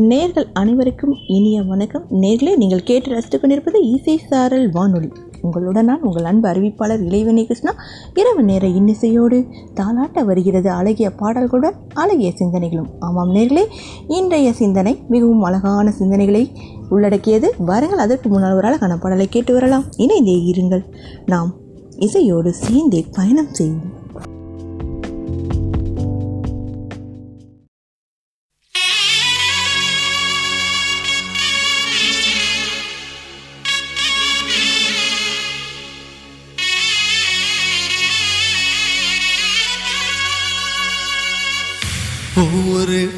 நேர்கள் அனைவருக்கும் இனிய வணக்கம். நேர்களே நீங்கள் கேட்டு ரசித்து கொண்டிருப்பது இசை சாரல் வானொலி. உங்களுடன் நான் உங்கள் அன்பு அறிவிப்பாளர் இளைவனி கிருஷ்ணா இரவு நேர இன்னிசையோடு தாளாட்ட வருகிறது அழகிய பாடல்களுடன் அழகிய சிந்தனைகளும். ஆமாம் நேர்களே இன்றைய சிந்தனை மிகவும் அழகான சிந்தனைகளை உள்ளடக்கியது. வாருங்கள் அதற்கு முன்னால் ஒரு அழகான பாடலை கேட்டு வரலாம். இணைந்தே இருங்கள். நாம் இசையோடு சேர்ந்தே பயணம் செய்வோம்.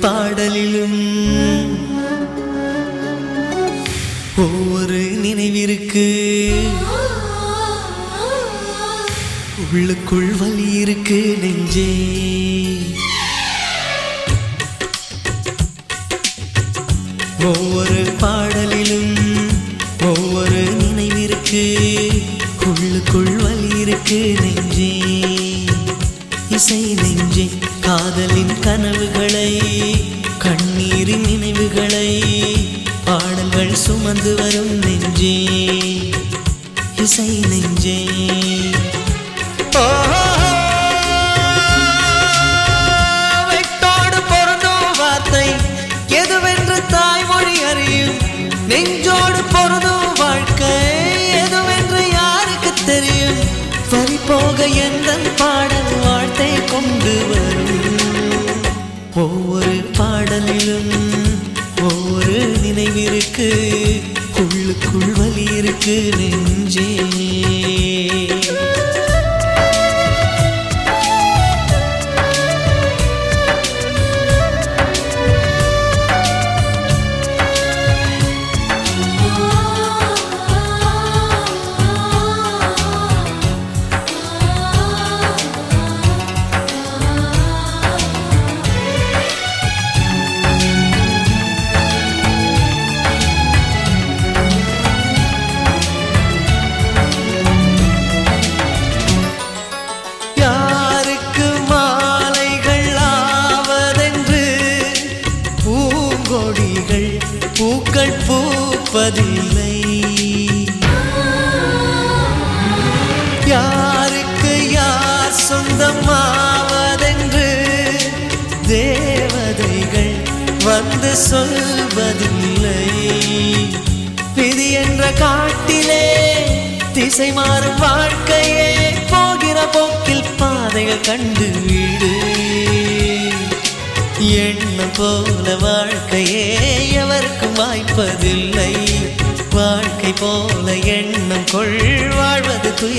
பாடலிலும் ஒவ்வொரு நினைவிற்கு உள்ளுக்குள் வலி இருக்கு நெஞ்சே. ஒவ்வொரு பாடலிலும் ஒவ்வொரு நினைவிற்கு உள்ளுக்குள் வலி இருக்கு நெஞ்சே. இசை நெஞ்சே. காதலின் கனவுகளை கண்ணீரின் நினைவுகளை பாடல்கள் சுமந்து வரும் நெஞ்சே இசை நெஞ்சே. இருக்கு. உள்ளுக்குள் வலி இருக்கு நெஞ்சே.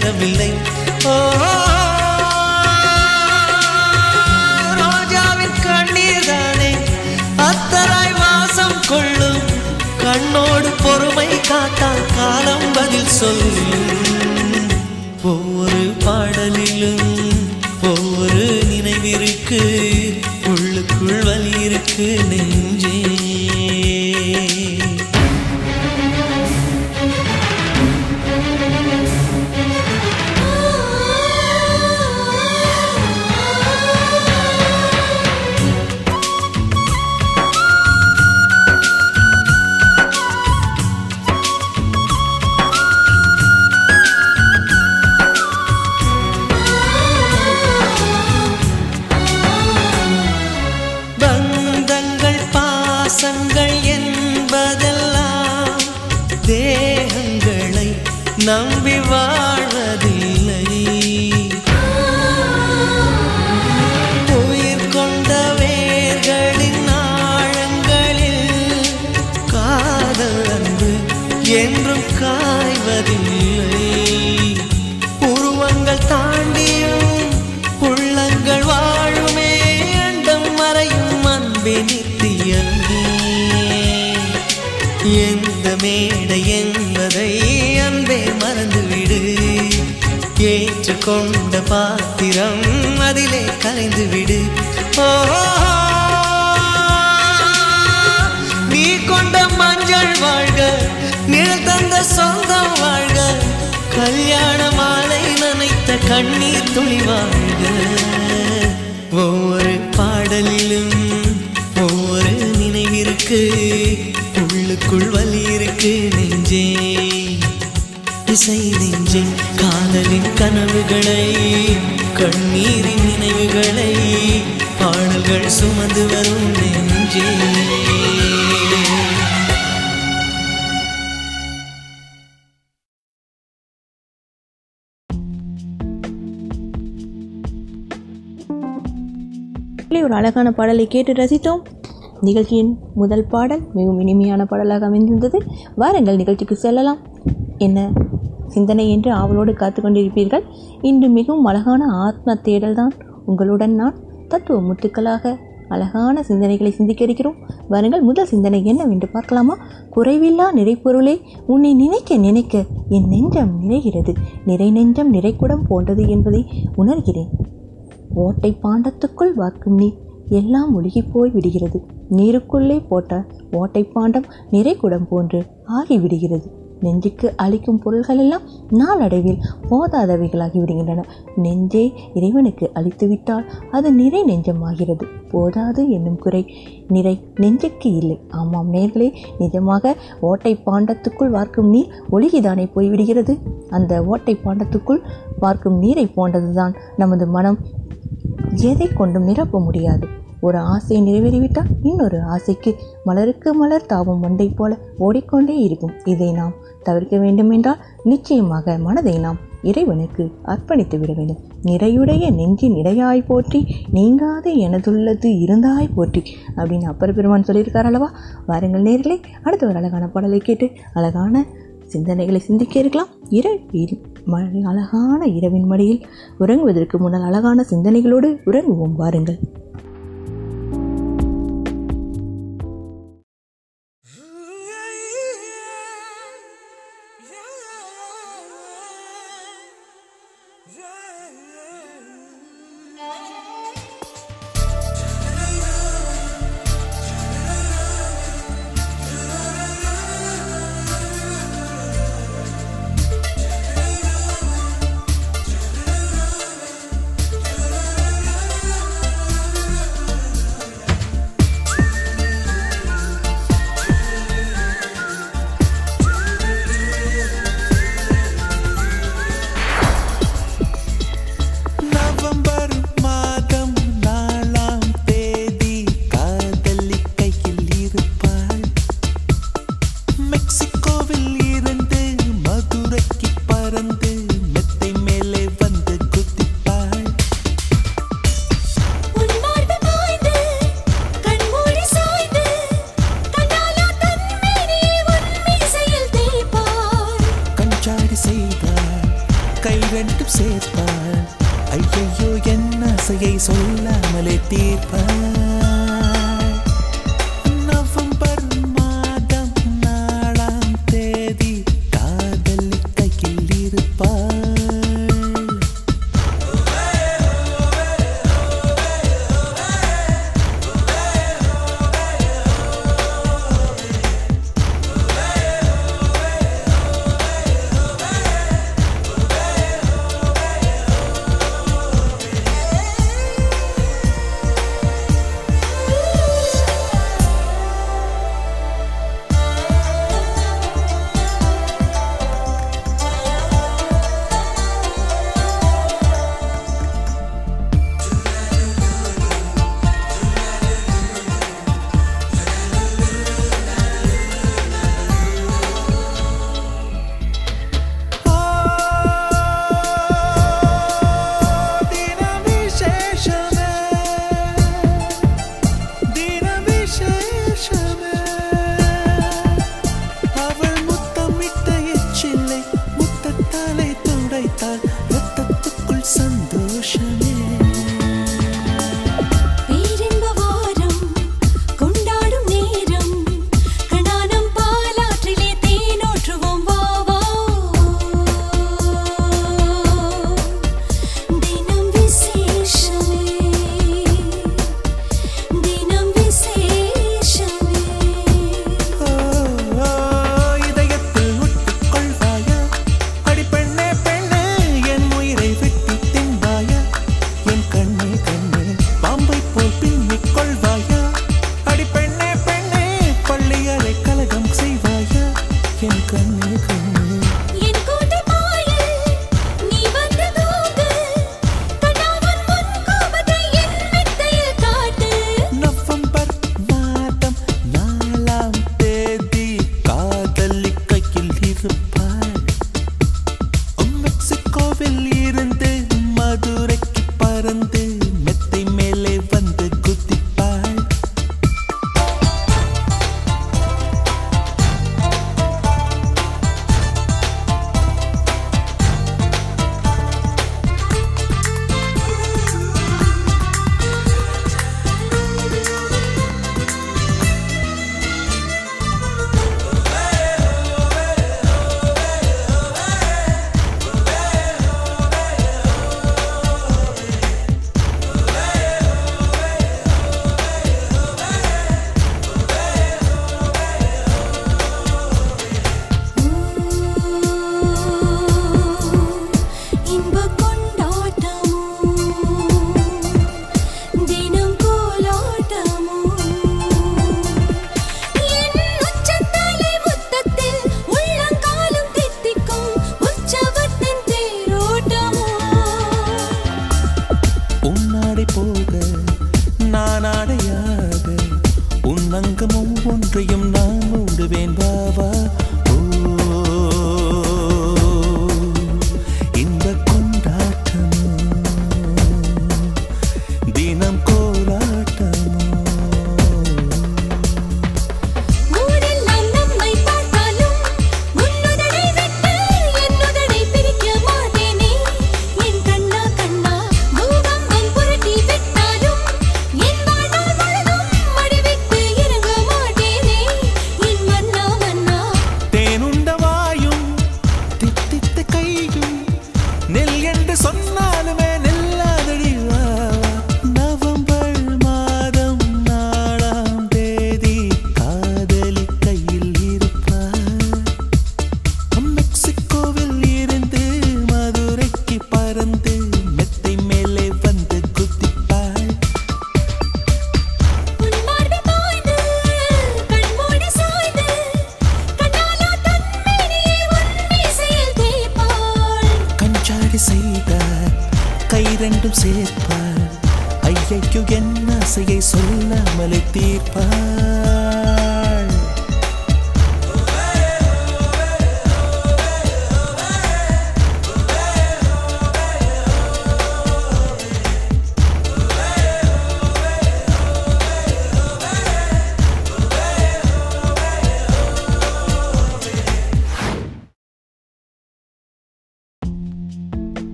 வாழ்வது துயரமில்லை ஓ ரோஜாவின் கண்ணீர் தானே அத்தராய் வாசம் கொள்ளும். கண்ணோடு பொறுமை காத்தால் காலம் பதில் சொல்லும். நம்பி வாழ்வதில்லை. உயிர் கொண்ட வேர்களின் ஆழங்களில் காதல் அன்பு என்றும் காய்வதில்லை. உருவங்கள் தாண்டியும் உள்ளங்கள் வாழுமே அண்டம் மறையும் அன்பே நித்தியமே. எந்த மேடை ஏற்றுக்கொண்ட பாத்திரம் அதிலே கலைந்து விடு. ஓ நீ கொண்ட மஞ்சள் வாழ்க நிழல் தந்த சொந்தம் வாழ்க கல்யாண மாலை நினைத்த கண்ணீர் துளி வாழ்க. ஒவ்வொரு பாடலிலும் ஒவ்வொரு நினைவிற்கு உள்ளுக்குள் வலி இருக்கு நெஞ்சே. இசை நெஞ்சில் காதலின் கனவுகளை கண்ணீரின் நினைவுகளை பாடல்கள் சுமந்து வரும் நெஞ்சே. ஒரு அழகான பாடலை கேட்டு ரசித்தோம். நிகழ்ச்சியின் முதல் பாடல் மிகவும் இனிமையான பாடலாக அமைந்திருந்தது. வாருங்கள் நிகழ்ச்சிக்கு செல்லலாம். என்ன சிந்தனை என்று ஆவலோடு காத்து கொண்டிருப்பீர்கள். இன்று மிகவும் அழகான ஆத்ம தேடல்தான். உங்களுடன் நான் தத்துவ முத்துக்களாக அழகான சிந்தனைகளை சிந்திக்க இருக்கிறோம். வாருங்கள் முதல் சிந்தனை என்னவென்று பார்க்கலாமா? குறைவில்லா நிறைப்பொருளே உன்னை நினைக்க நினைக்க என் நெஞ்சம் நிறைகிறது. நிறை நெஞ்சம் நிறைக்குடம் போன்றது என்பதை உணர்கிறேன். ஓட்டை பாண்டத்துக்குள் வார்க்கும் நீ எல்லாம் ஒழுகி போய் விடுகிறது. நீருக்குள்ளே போட்ட ஓட்டை பாண்டம் நிறைகுடம் போன்று ஆகிவிடுகிறது நெஞ்சுக்கு அளிக்கும் பொருள்களெல்லாம் நாளடைவில் போதாதவைகளாகி விடுகின்றன. நெஞ்சே இறைவனுக்கு அளித்துவிட்டால் அது நிறை நெஞ்சமாகிறது. போதாது என்னும் குறை நிறை நெஞ்சுக்கு இல்லை. ஆமாம் நேர்களே நிஜமாக ஓட்டை பாண்டத்துக்குள் வார்க்கும் நீர் ஒழுகிதானே போய்விடுகிறது? அந்த ஓட்டை பாண்டத்துக்குள் பார்க்கும் நீரை போன்றதுதான் நமது மனம் எதை கொண்டும் நிரப்ப முடியாது. ஒரு ஆசை நிறைவேறிவிட்டால் இன்னொரு ஆசைக்கு மலருக்கு மலர் தாவும் மண்டை போல ஓடிக்கொண்டே இருக்கும். இதை நாம் தவிர்க்க வேண்டுமென்றால் நிச்சயமாக மனதை நாம் இறைவனுக்கு அர்ப்பணித்து விட வேண்டும். நிறையுடைய நெஞ்சின் இடையாய் போற்றி நீங்காது எனதுள்ளது இருந்தாய் போற்றி அப்படின்னு அப்பர் பெருமான் சொல்லியிருக்கார் அல்லவா? வாருங்கள் நேர்களே அடுத்த ஒரு அழகான பாடலை கேட்டு அழகான சிந்தனைகளை சிந்திக்க இருக்கலாம். இரவில் அழகான இரவின் மடியில் உறங்குவதற்கு முன்னால் அழகான சிந்தனைகளோடு உறங்குவோம். வாருங்கள். ஆசையை சொல்லாமலே தீர்ப்பாள்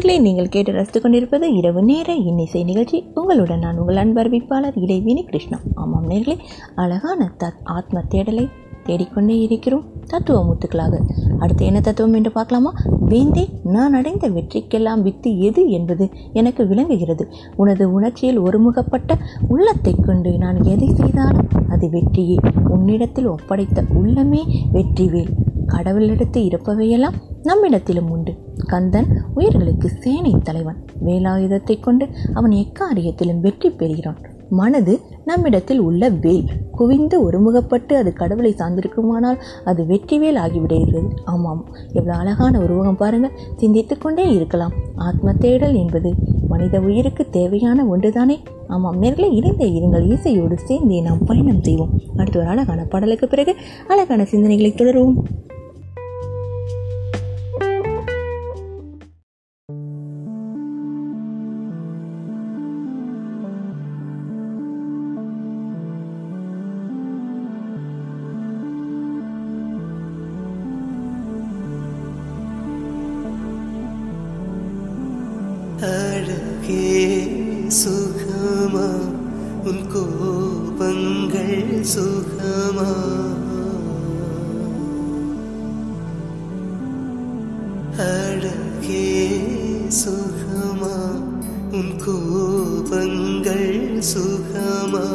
நேர்களை நீங்கள் கேட்டு ரசித்துக் கொண்டிருப்பது இரவு நேர இன்னிசை நிகழ்ச்சி. உங்களுடன் நான் உங்கள் அன்பறிவிப்பாளர் இடைவினி கிருஷ்ணா. ஆமாம் நேர்களே அழகான தத் ஆத்ம தேடலை தேடிக்கொண்டே இருக்கிறோம். தத்துவ முத்துக்களாக அடுத்து என்ன தத்துவம் என்று பார்க்கலாமா? வேந்தே நான் அடைந்த வெற்றிக்கெல்லாம் வித்து எது என்பது எனக்கு விளங்குகிறது. உனது உணர்ச்சியில் ஒருமுகப்பட்ட உள்ளத்தை கொண்டு நான் எதை செய்தாலும் அது வெற்றியே. உன்னிடத்தில் ஒப்படைத்த உள்ளமே வெற்றிவேல் கடவுளிடத்து இருப்பவையெல்லாம் நம்மிடத்திலும் உண்டு. கந்தன் உயிர்களுக்கு சேனை தலைவன். வேலாயுதத்தை கொண்டு அவன் எக்காரியத்திலும் வெற்றி பெறுகிறான். மனது நம்மிடத்தில் உள்ள வேல். குவிந்து ஒருமுகப்பட்டு அது கடவுளை சார்ந்திருக்குமானால் அது வெற்றிவேல் ஆகிவிடுகிறது ஆமாம் எவ்வளோ அழகான உருவகம் பாருங்கள் சிந்தித்து கொண்டே இருக்கலாம். ஆத்ம தேடல் என்பது மனித உயிருக்கு தேவையான ஒன்றுதானே? ஆமாம் நேர்களை இணைந்தே இருங்கள். இசையோடு சேர்ந்தே நாம் பயணம் செய்வோம். அடுத்து ஒரு அழகான பாடலுக்கு பிறகு அழகான சிந்தனைகளை தொடருவோம். സുഖമാ. ഉൻ കോപങ്ങൾ സുഖമാ. അടകേ സുഖമാ. ഉൻ കോപങ്ങൾ സുഖമാ.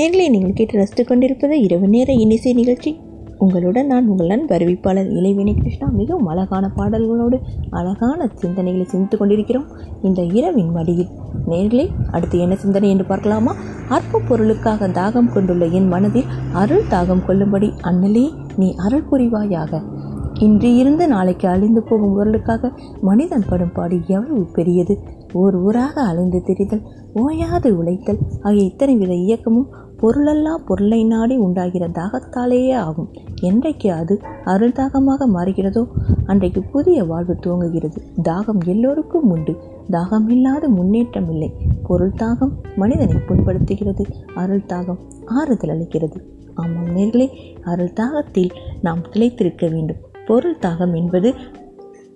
நேர்களை நீங்கள் கேட்டு ரசித்து கொண்டிருப்பது இரவு நேர இனிசை நிகழ்ச்சி. உங்களுடன் நான் உங்கள் நண்பர் அறிவிப்பாளர் இளைவினை கிருஷ்ணா. மிகவும் அழகான பாடல்களோடு அழகான சிந்தனைகளை சிந்தித்துக் கொண்டிருக்கிறோம் இந்த இரவின் மடியில் நேர்களே அடுத்து என்ன சிந்தனை என்று பார்க்கலாமா? அற்ப பொருளுக்காக தாகம் கொண்டுள்ள என் மனதில் அருள் தாகம் கொள்ளும்படி அண்ணலே நீ அருள் புரிவாயாக. இன்று இருந்து நாளைக்கு அழிந்து போகும் பொருளுக்காக மனிதன் படும் பாடு எவ்வளவு பெரியது. ஓர் ஊராக அலைந்து திரிதல் ஓயாது உழைத்தல் ஆகிய இத்தனை வித இயக்கமும் பொருளல்லா பொருளை நாடி உண்டாகிற தாகத்தாலேயே ஆகும். என்றைக்கு அது அருள் தாகமாக மாறுகிறதோ அன்றைக்கு புதிய வாழ்வு துவங்குகிறது. தாகம் எல்லோருக்கும் உண்டு. தாகம் இல்லாத முன்னேற்றம் இல்லை. பொருள் தாகம் மனிதனை புண்படுத்துகிறது. அருள் தாகம் ஆறுதல் அளிக்கிறது. ஆமாம் நேர்களே அருள் தாகத்தில் நாம் திளைத்திருக்க வேண்டும். பொருள் தாகம் என்பது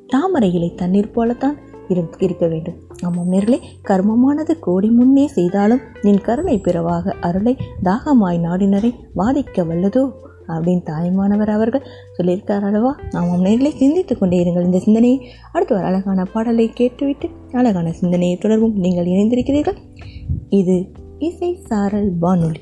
தாமரை இலை தண்ணீர் போலத்தான் இரு- இருக்க வேண்டும். ஆமாம் நேர்களே கர்மமானது கோடி முன்னே செய்தாலும் நின் கருணை பிறவாக அருளை தாகமாய் நாடினரை பாதிக்க வல்லதோ? அப்படின்னு தாய்மானவர் அவர்கள் சொல்லியிருக்கார் அல்லவா? ஆமாம் நேர்களை சிந்தித்துக் கொண்டே இருங்கள் இந்த சிந்தனையை. அடுத்து ஒரு அழகான பாடலை கேட்டுவிட்டு அழகான சிந்தனையை தொடர்வும். நீங்கள் இணைந்திருக்கிறீர்கள். இது இசை சாரல் வானொலி.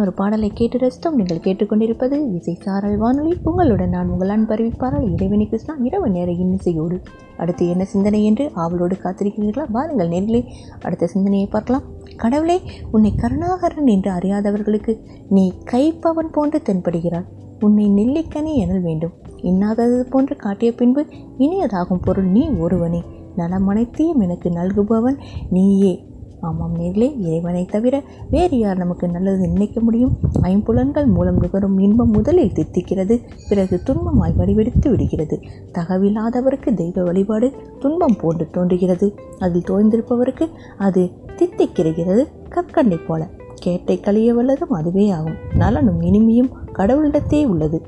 மிகவும் ஒரு பாடலை கேட்டு ரசித்தோம். நீங்கள் கேட்டுக்கொண்டிருப்பது இசை சாரல் வானொலி. உங்களுடன் நான் உங்கள் அன்பறிவிப்பாளர் இறைவனி கிருஷ்ணா. இரவு நேர இன்னிசையோடு அடுத்து என்ன சிந்தனை என்று ஆவலோடு காத்திருக்கிறீர்களா? வாருங்கள் நேரிலே அடுத்த சிந்தனையை பார்க்கலாம். கடவுளே உன்னை கருணாகரன் என்று அறியாதவர்களுக்கு நீ கைப்பவன் போன்று தென்படுகிறாய். உன்னை நெல்லிக்கனி எனல் வேண்டும். இன்னாதது போன்று காட்டிய பின்பு இனியதாகும் பொருள் நீ ஒருவனே. நலமனைத்தையும் எனக்கு நல்குபவன் நீயே. ஆமாம் நேர்களே இறைவனை தவிர வேறு யார் நமக்கு நல்லது நினைக்க முடியும்? ஐம்புலன்கள் மூலம் நுகரும் இன்பம் முதலில் தித்திக்கிறது பிறகு துன்பமாய் வடிவெடுத்து விடுகிறது. தகவில்லாதவருக்கு தெய்வ வழிபாடு துன்பம் போன்று தோன்றுகிறது. அதில் தோய்ந்திருப்பவருக்கு அது தித்திக்கிறது கற்கண்டை போல. கேட்டை கழிய வல்லதும் அதுவே ஆகும். நலனும் இனிமையும் கடவுளிடத்தே உள்ளது.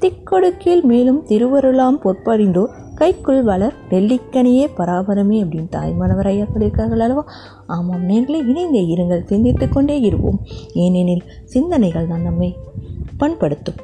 திக்கொடுக்கில் மேலும் திருவருளாம் பொற்பறிந்தோர் கைக்குள் வளர் நெல்லிக்கனியே பராபரமே அப்படின்னு தாய்மானவர் ஐயா சொல்லியிருக்கார்கள் அல்லவா? ஆமாம் நேர்களை இணைந்தே இருங்கள் சிந்தித்து கொண்டே இருப்போம் ஏனெனில் சிந்தனைகள் தான் நம்மை பண்படுத்தும்.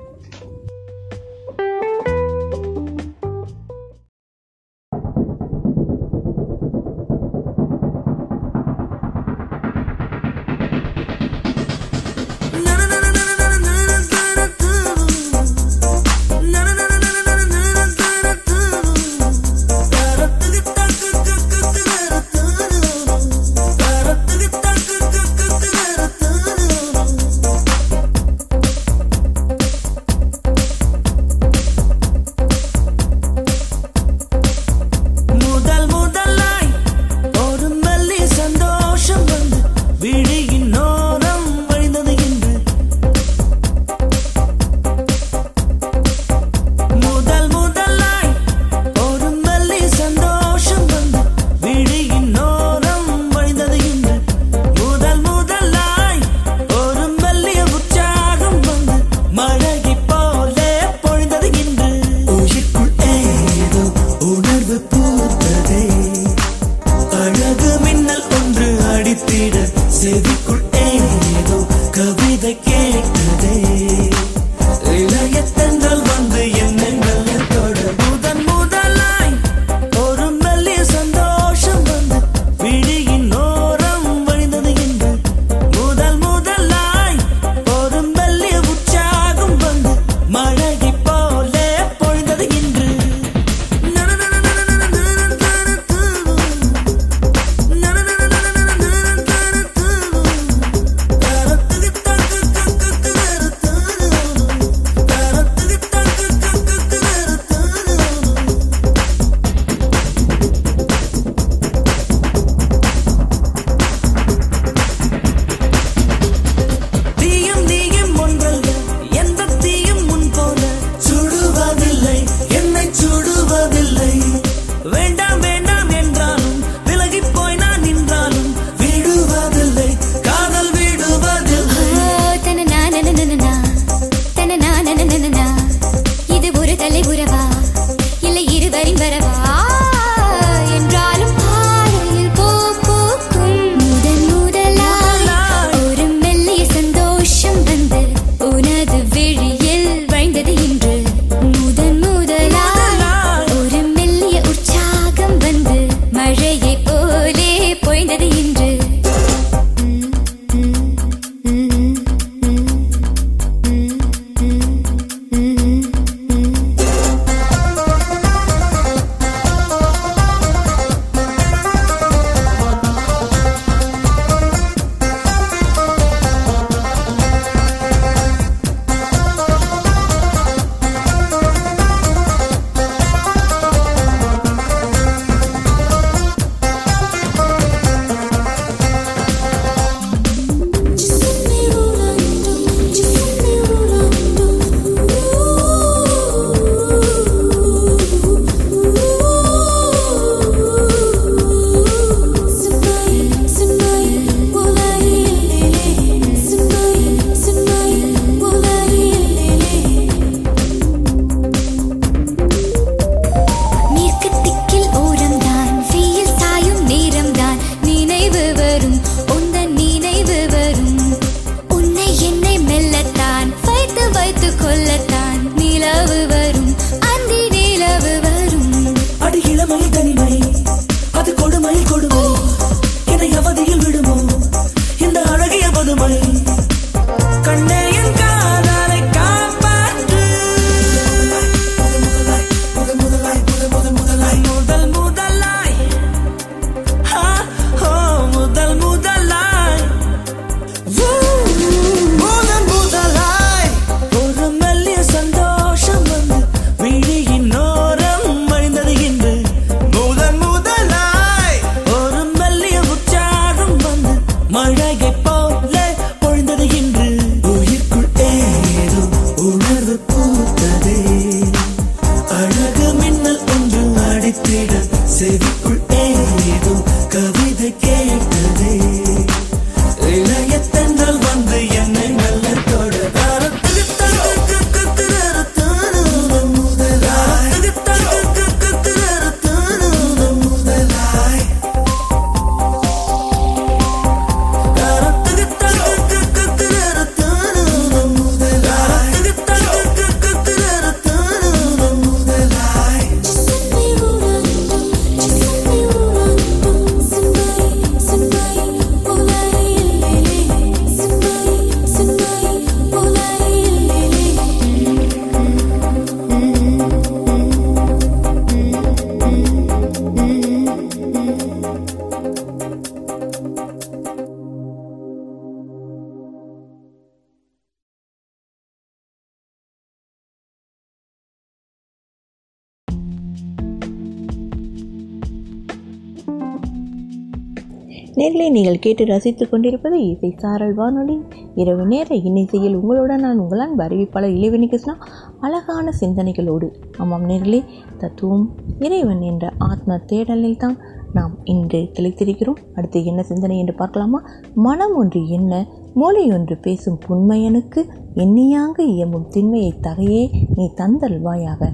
நேர்களை நீங்கள் கேட்டு ரசித்துக் கொண்டிருப்பது இசை சாரல் வானொலி. இரவு நேர இன்னிசையில் உங்களுடன் நான் உங்களால் அறிவிப்பாளர் இளைவனி கிருஷ்ணா. அழகான சிந்தனைகளோடு. ஆமாம் நேர்களே தத்துவம் இறைவன் என்ற ஆத்ம தேடலில் தான் நாம் இன்று தெளித்திருக்கிறோம். அடுத்து என்ன சிந்தனை என்று பார்க்கலாமா? மனம் ஒன்று என்ன? மொழி ஒன்று பேசும் புண்மையனுக்கு எண்ணியாங்க இயம்பும் திண்மையை தகையே நீ தந்தல்வாயாக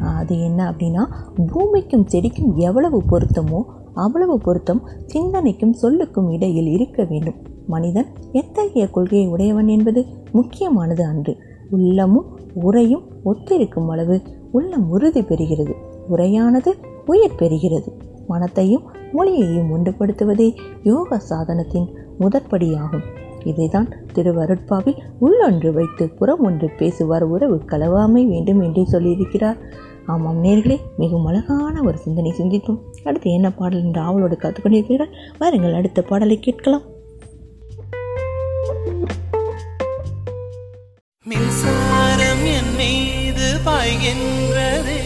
அது என்ன அப்படின்னா பூமிக்கும் செடிக்கும் எவ்வளவு பொருத்தமோ அவ்வளவு பொருத்தம் சிந்தனைக்கும் சொல்லுக்கும் இடையில் இருக்க வேண்டும். மனிதன் எத்தகைய கொள்கையை உடையவன் என்பது முக்கியமானது அன்று. உள்ளமும் உரையும் ஒத்திருக்கும் அளவு உள்ளம் உறுதி பெறுகிறது. உரையானது உயிர் பெறுகிறது. மனத்தையும் மொழியையும் ஒன்றுபடுத்துவதே யோக சாதனத்தின் முதற்படியாகும். இதைதான் திருவருட்பாவில் உள்ளொன்று வைத்து புறம் ஒன்று பேசுவார் உறவு கலவாமை வேண்டும் என்று சொல்லியிருக்கிறார். ஆமாம் நேர்களே மிகவும் அழகான ஒரு சிந்தனை சிந்தித்தோம். அடுத்து என்ன பாடல் என்று ஆவலோடு காத்துக்கொண்டிருக்கிறார் வாருங்கள் அடுத்த பாடலை கேட்கலாம். மின்சாரம் என் மீது பாய்கின்றதே.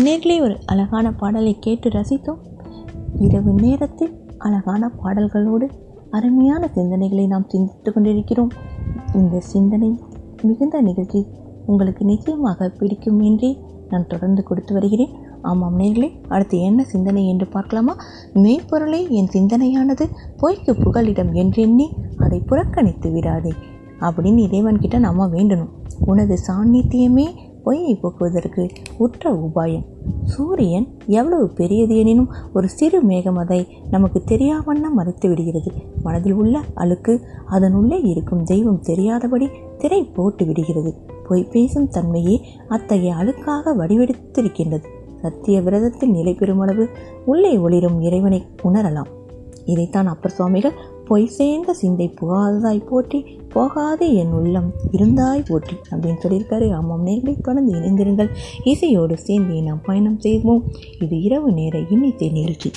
நேர்களே ஒரு அழகான பாடலை கேட்டு ரசித்தோம். இரவு நேரத்தில் அழகான பாடல்களோடு அருமையான சிந்தனைகளை நாம் சிந்தித்து கொண்டிருக்கிறோம். இந்த சிந்தனை மிகுந்த நிகழ்ச்சி உங்களுக்கு நிச்சயமாக பிடிக்கும் என்றே நான் தொடர்ந்து கொடுத்து வருகிறேன். ஆமாம் நேர்களே அடுத்து என்ன சிந்தனை என்று பார்க்கலாமா? மெய்ப்பொருளே என் சிந்தனையானது பொய்க்கு புகலிடம் என்றெண்ணி அதை புறக்கணித்து விடாதே. அப்படின்னு இறைவன்கிட்ட நாம் வேண்டணும். உனது சாநித்தியமே பொய்யை போக்குவதற்கு உற்ற உபாயம். சூரியன் எவ்வளவு பெரியது எனினும் ஒரு சிறு மேகம் அதை நமக்கு தெரியாவண்ணம் மறைத்து விடுகிறது. மனதில் உள்ள அழுக்கு அதனுள்ளே இருக்கும் தெய்வம் தெரியாதபடி திரை போட்டு விடுகிறது. பொய் பேசும் தன்மையே அத்தகைய அழுக்காக வடிவெடுத்திருக்கின்றது. சத்திய விரதத்தில் நிலை பெறுமளவு உள்ளே ஒளிரும் இறைவனை உணரலாம். இதைத்தான் அப்பர் சுவாமிகள் பொய் சேர்ந்த சிந்தை புகாததாய் போற்றி போகாதே என் உள்ளம் இருந்தாய் போற்றி அப்படின்னு சொல்லியிருக்காரு. ஆமாம் நேர்களை தொடர்ந்து இணைந்திருங்கள். இசையோடு சேர்ந்து நாம் பயணம் செய்வோம். இது இரவு நேர இன்னிசை நிகழ்ச்சி.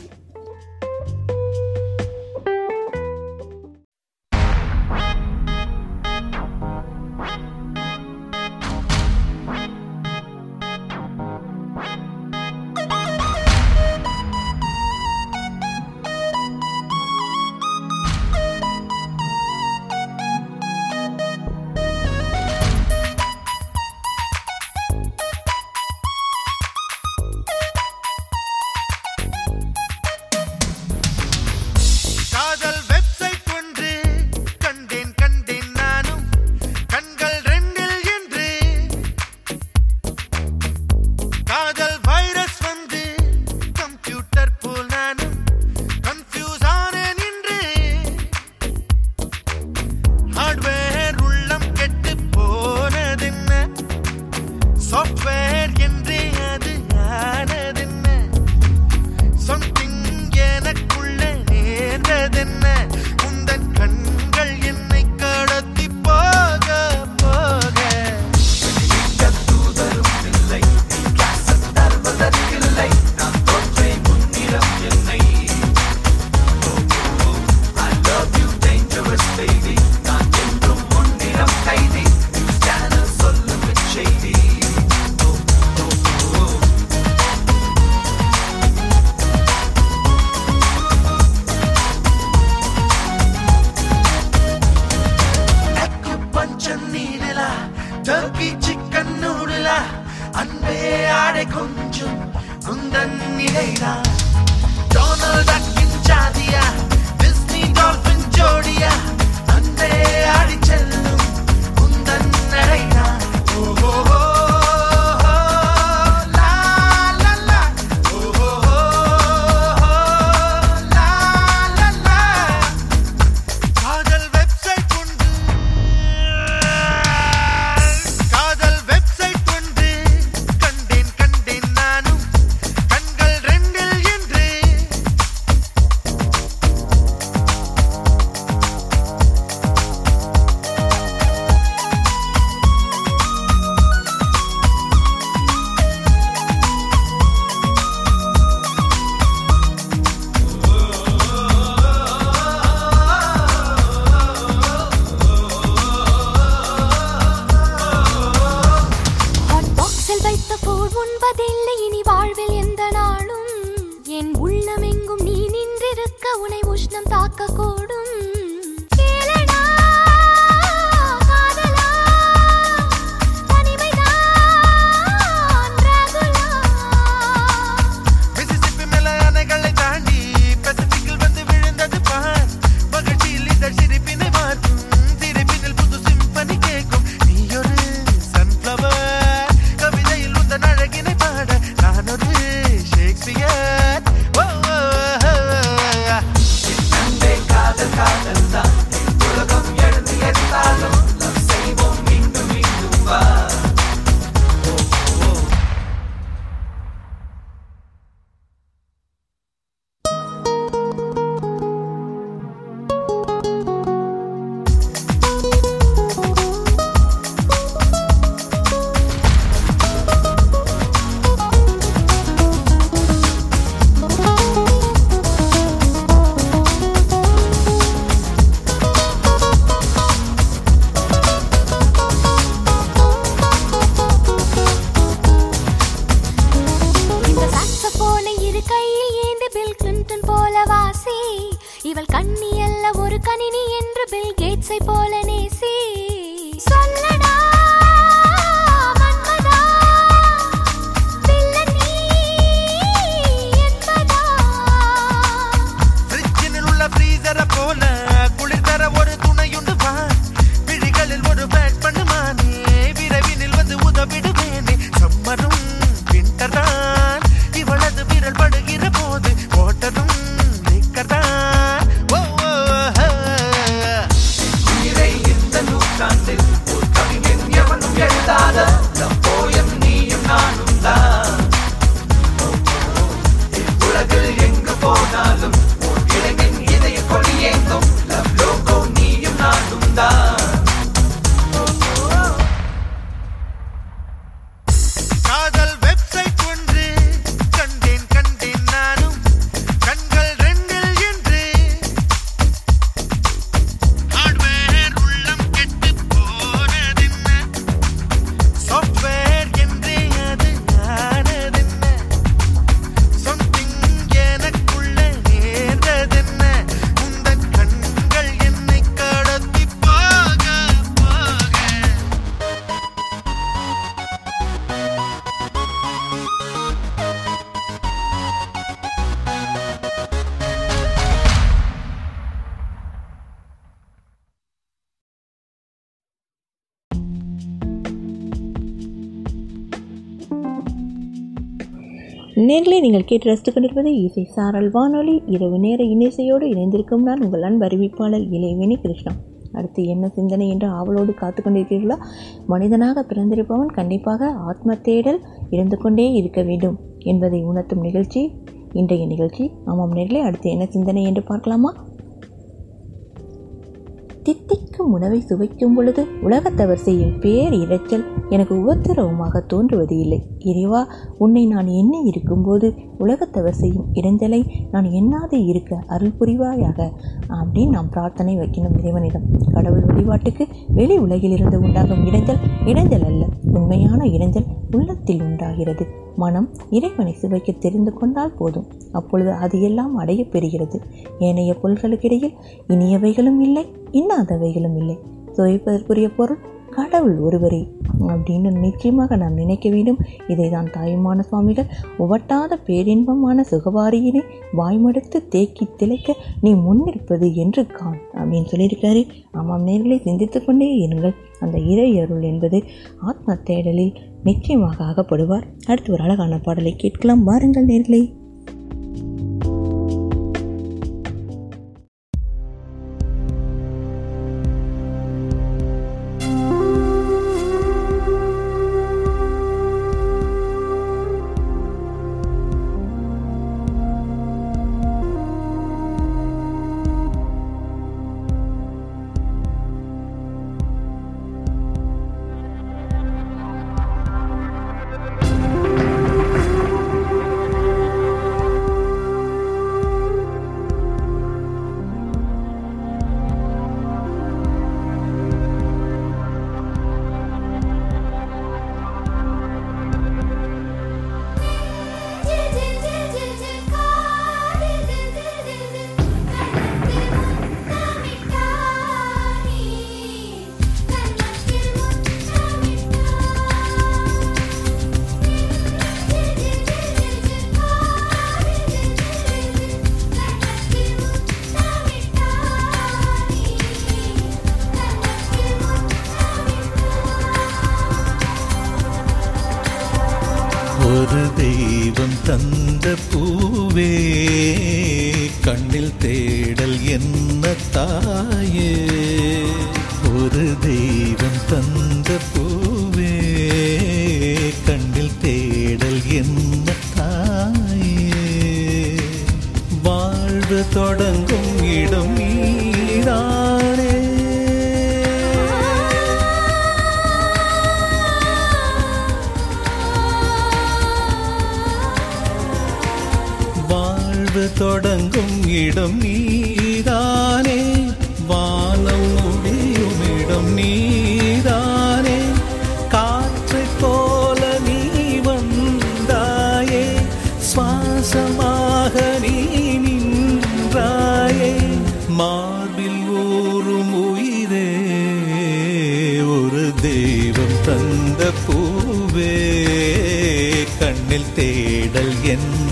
நேர்களை நீங்கள் கேட்டு ரசித்துக் கொண்டிருப்பது இசை சாரல் வானொலி. இரவு நேர இனிசையோடு இணைந்திருக்கும் நான் உங்கள் அன்பு அறிவிப்பாளர் இளைவேணி கிருஷ்ணா அடுத்து என்ன சிந்தனை என்று ஆவலோடு காத்து கொண்டிருக்கிறீர்களா மனிதனாக பிறந்திருப்பவன் கண்டிப்பாக ஆத்ம தேடல் இருந்து கொண்டே இருக்க வேண்டும் என்பதை உணர்த்தும் நிகழ்ச்சி இன்றைய நிகழ்ச்சி. ஆமாம் நேர்களை அடுத்து என்ன சிந்தனை என்று பார்க்கலாமா? தித்திக்கும் உணவை சுவைக்கும் பொழுது உலகத்தவர் செய்யும் பேர் இரைச்சல் எனக்கு உபத்திரவமாக தோன்றுவது இல்லை. இறைவா உன்னை நான் எண்ணி இருக்கும்போது உலகத்தவர் செய்யும் இடைஞ்சலை நான் எண்ணாது இருக்க அருள் புரிவாயாக? அப்படின்னு நாம் பிரார்த்தனை வைக்கணும் இறைவனிடம். கடவுள் வழிபாட்டுக்கு வெளி உலகிலிருந்து உண்டாகும் இடைஞ்சல் இடைஞ்சல் அல்ல. உண்மையான இடைஞ்சல் உள்ளத்தில் உண்டாகிறது. மனம் இறைவனை சுவைக்க தெரிந்து கொண்டால் போதும். அப்பொழுது அது எல்லாம் அடையப் பெறுகிறது. ஏனைய பொருள்களுக்கிடையில் இனியவைகளும் இல்லை இன்னாதவைகளும் இல்லை. சுவைப்பதற்குரிய பொருள் கடவுள் ஒருவரே அப்படின்னு நிச்சயமாக நாம் நினைக்க வேண்டும். இதை தான் தாயுமான சுவாமிகள் ஒவட்டாத பேரின்பமான சுகவாரியினை வாய்மடுத்து தேக்கி திளைக்க நீ முன்னிற்பது என்று காண். அப்படின்னு சொல்லியிருக்காரு. ஆமாம் நேர்களை சிந்தித்து கொண்டே இருங்கள். அந்த இறை அருள் என்பது ஆத்ம தேடலில் நிச்சயமாக ஆகப்படுவார் அடுத்து ஒரு அழகான பாடலை கேட்கலாம். வாருங்கள் நேர்களே.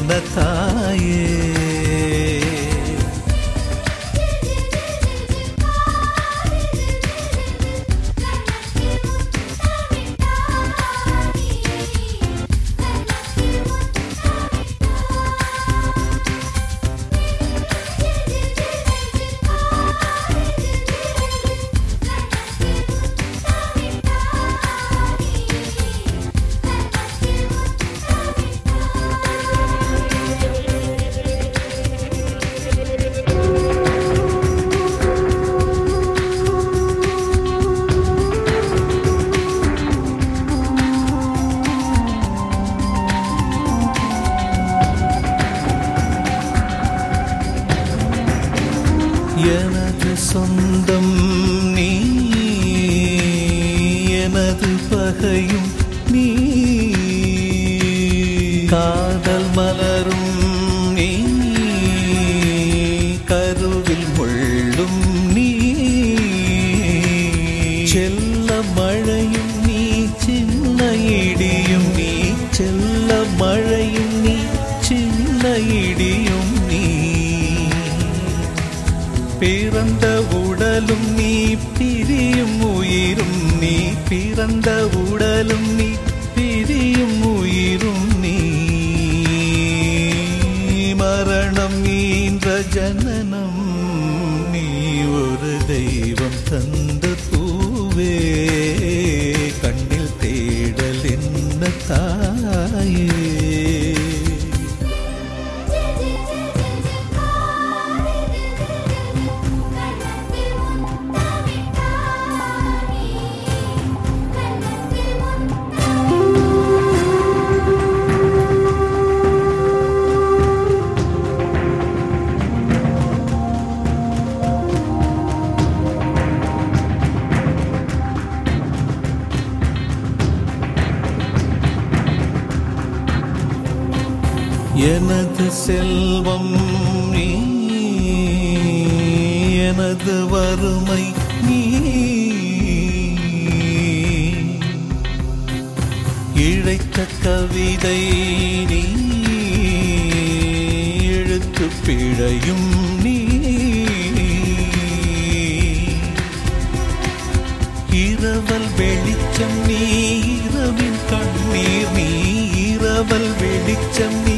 என்ன செல்வம் நீ எனது வறுமை நீ இழைத்த கவிதை நீ எழுத்து பிழையும் நீ இரவல் வெளிச்சம் நீ இரவின் கண்ணீர் நீ இரவல் வெளிச்சம் நீ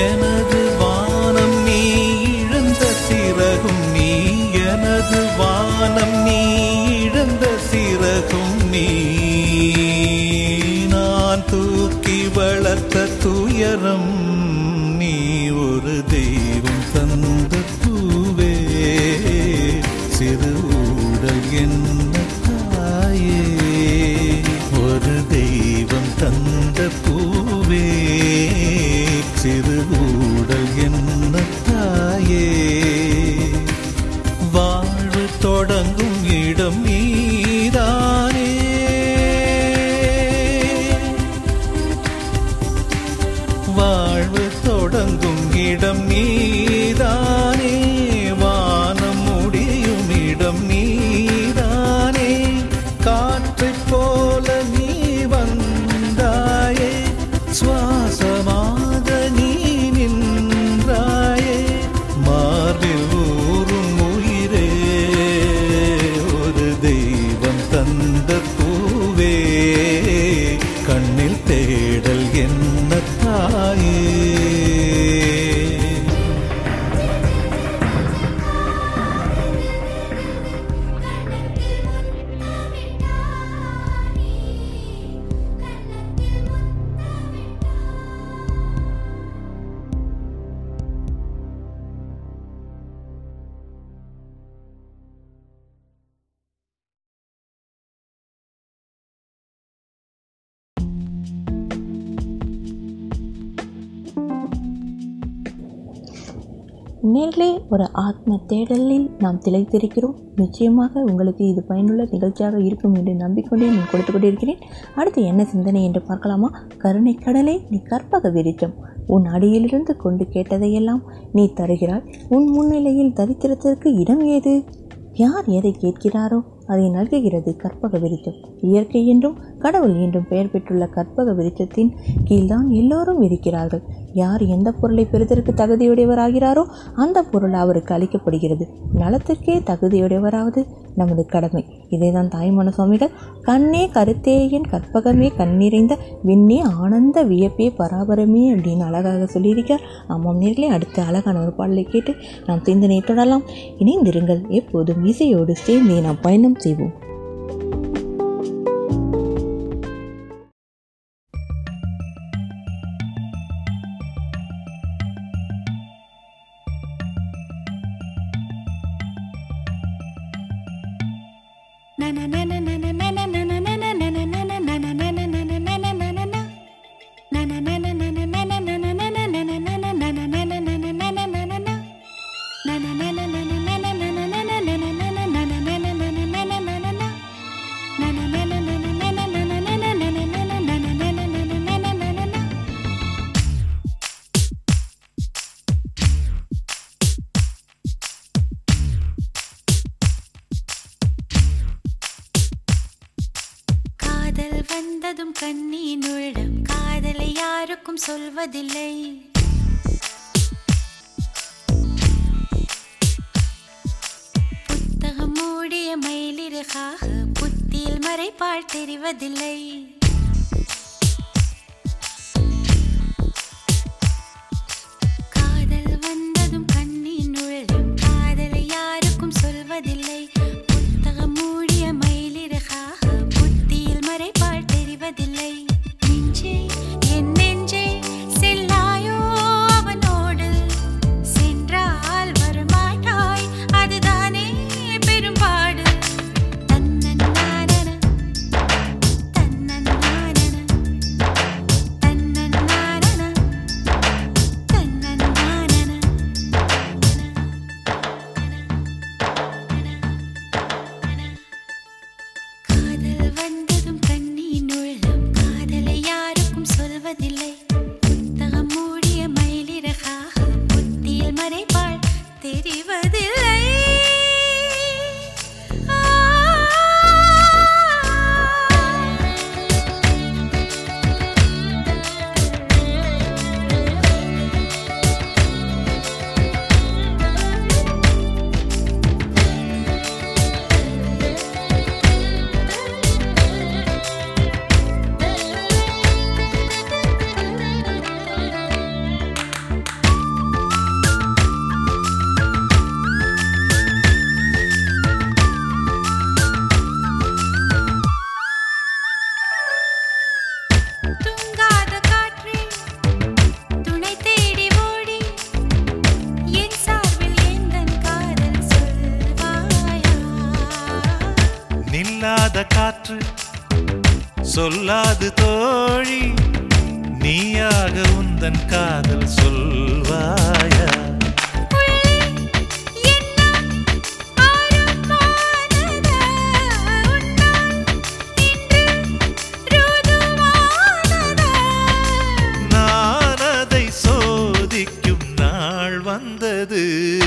எனது வானம் நீ இழந்த சிறகும் நீ எனது வானம் நீ இழந்த சிறகும் நீ. நான் தூக்கி வளர்த்த துயரம் நேர்களே ஒரு ஆத்ம தேடலில் நாம் திளைத்திருக்கிறோம். நிச்சயமாக உங்களுக்கு இது பயனுள்ள நிகழ்ச்சியாக இருக்கும் என்று நம்பிக்கொண்டே நான் கொடுத்து கொண்டிருக்கிறேன். அடுத்து என்ன சிந்தனை என்று பார்க்கலாமா? கருணை கடலே நீ கற்பக விரிச்சம். உன் அடியிலிருந்து கொண்டு கேட்டதையெல்லாம் நீ தருகிறாய். உன் முன்னிலையில் தரித்திரத்திற்கு இடம் ஏது? யார் எதை கேட்கிறாரோ? அதை நல்குகிறது. கற்பக விருத்தம். இயற்கை என்றும் கடவுள் என்றும் பெயர் பெற்றுள்ள கற்பக விருத்தத்தின் கீழ்தான் எல்லோரும் இருக்கிறார்கள். யார் எந்த பொருளை பெறுவதற்கு தகுதியுடையவராகிறாரோ அந்த பொருள் அவருக்கு அளிக்கப்படுகிறது. நலத்திற்கே தகுதியுடையவராவது நமது கடமை. இதைதான் தாய்மான சுவாமிகள் கண்ணே கருத்தேயின் கற்பகமே கண்ணிறைந்த விண்ணே ஆனந்த வியப்பே பராபரமே அப்படின்னு அழகாக சொல்லியிருக்கார். ஆமாம் நேர்களே அடுத்த அழகான ஒரு பாடலை கேட்டு நாம் சிந்தனை தொடரலாம் இணைந்திருங்கள். எப்போதும் இசையோடு சேர்ந்தே நாம் பயணம் செய்வோம் வந்ததும் கண்ணீன் உள்ளம். காதலை யாருக்கும் சொல்வதில்லை. புத்தகம் மூடிய மயிலிறகாக புத்தியில் மறைப்பாள் தெரிவதில்லை. சொல்லாது தோழி நீயாக உந்தன் காதல் சொல்வாயா. வந்தது.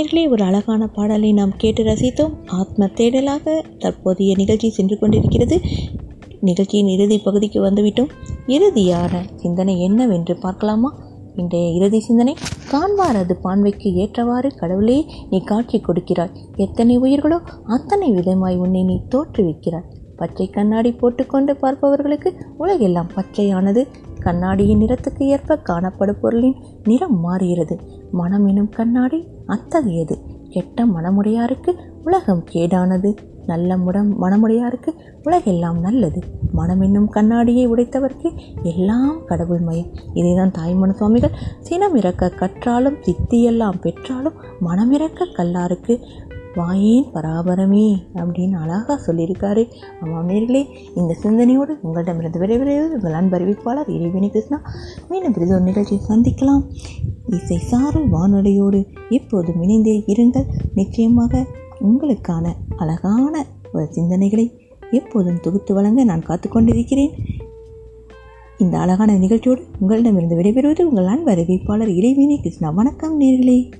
நேர்களே ஒரு அழகான பாடலை நாம் கேட்டு ரசித்தோம். ஆத்ம தேடலாக தற்போதைய நிகழ்ச்சி சென்று கொண்டிருக்கிறது. நிகழ்ச்சியின் இறுதி பகுதிக்கு வந்துவிட்டோம். இறுதியான சிந்தனை என்னவென்று பார்க்கலாமா? இன்றைய இறுதி சிந்தனை காண்பாரது பான்மைக்கு ஏற்றவாறு கடவுளே நீ காட்சி கொடுக்கிறாய். எத்தனை உயிர்களோ அத்தனை விதமாய் உன்னை நீ தோற்றுவிக்கிறாய். பச்சை கண்ணாடி போட்டுக்கொண்டு பார்ப்பவர்களுக்கு உலகெல்லாம் பச்சையானது. கண்ணாடியின் நிறத்துக்கு ஏற்ப காணப்படும் பொருளின் நிறம் மாறுகிறது. மனம் எனும் கண்ணாடி அத்தகையது. கெட்ட மனமுடையாருக்கு உலகம் கேடானது. நல்ல முடம் மனமுடையாருக்கு உலகெல்லாம் நல்லது. மனம் என்னும் கண்ணாடியை உடைத்தவர்க்கு எல்லாம் கடவுள் மயம். இதைதான் தாய்மன சுவாமிகள் சினமிறக்க கற்றாலும் சித்தியெல்லாம் பெற்றாலும் மனமிறக்க கல்லாருக்கு வாயேன் பராபரமே அப்படின்னு அழகாக சொல்லியிருக்காரு. ஆமாம் நேர்களே இந்த சிந்தனையோடு உங்களிடமிருந்து விரைவிரைவில் உங்கள் அன்பறிவிப்பாளர் இறைவினி கிருஷ்ணா. மீண்டும் பிரிது ஒரு நிகழ்ச்சியை சந்திக்கலாம். இசை சாரல் வானொலியோடு எப்போதும் இணைந்தே இருங்கள். நிச்சயமாக உங்களுக்கான அழகான ஒரு சிந்தனைகளை எப்போதும் தொகுத்து வழங்க நான் காத்துக்கொண்டிருக்கிறேன் இந்த அழகான நிகழ்ச்சியோடு உங்களிடமிருந்து விடைபெறுவது உங்கள் அன்பு அறிவிப்பாளர் இறைவினி கிருஷ்ணா. வணக்கம் நேர்களே.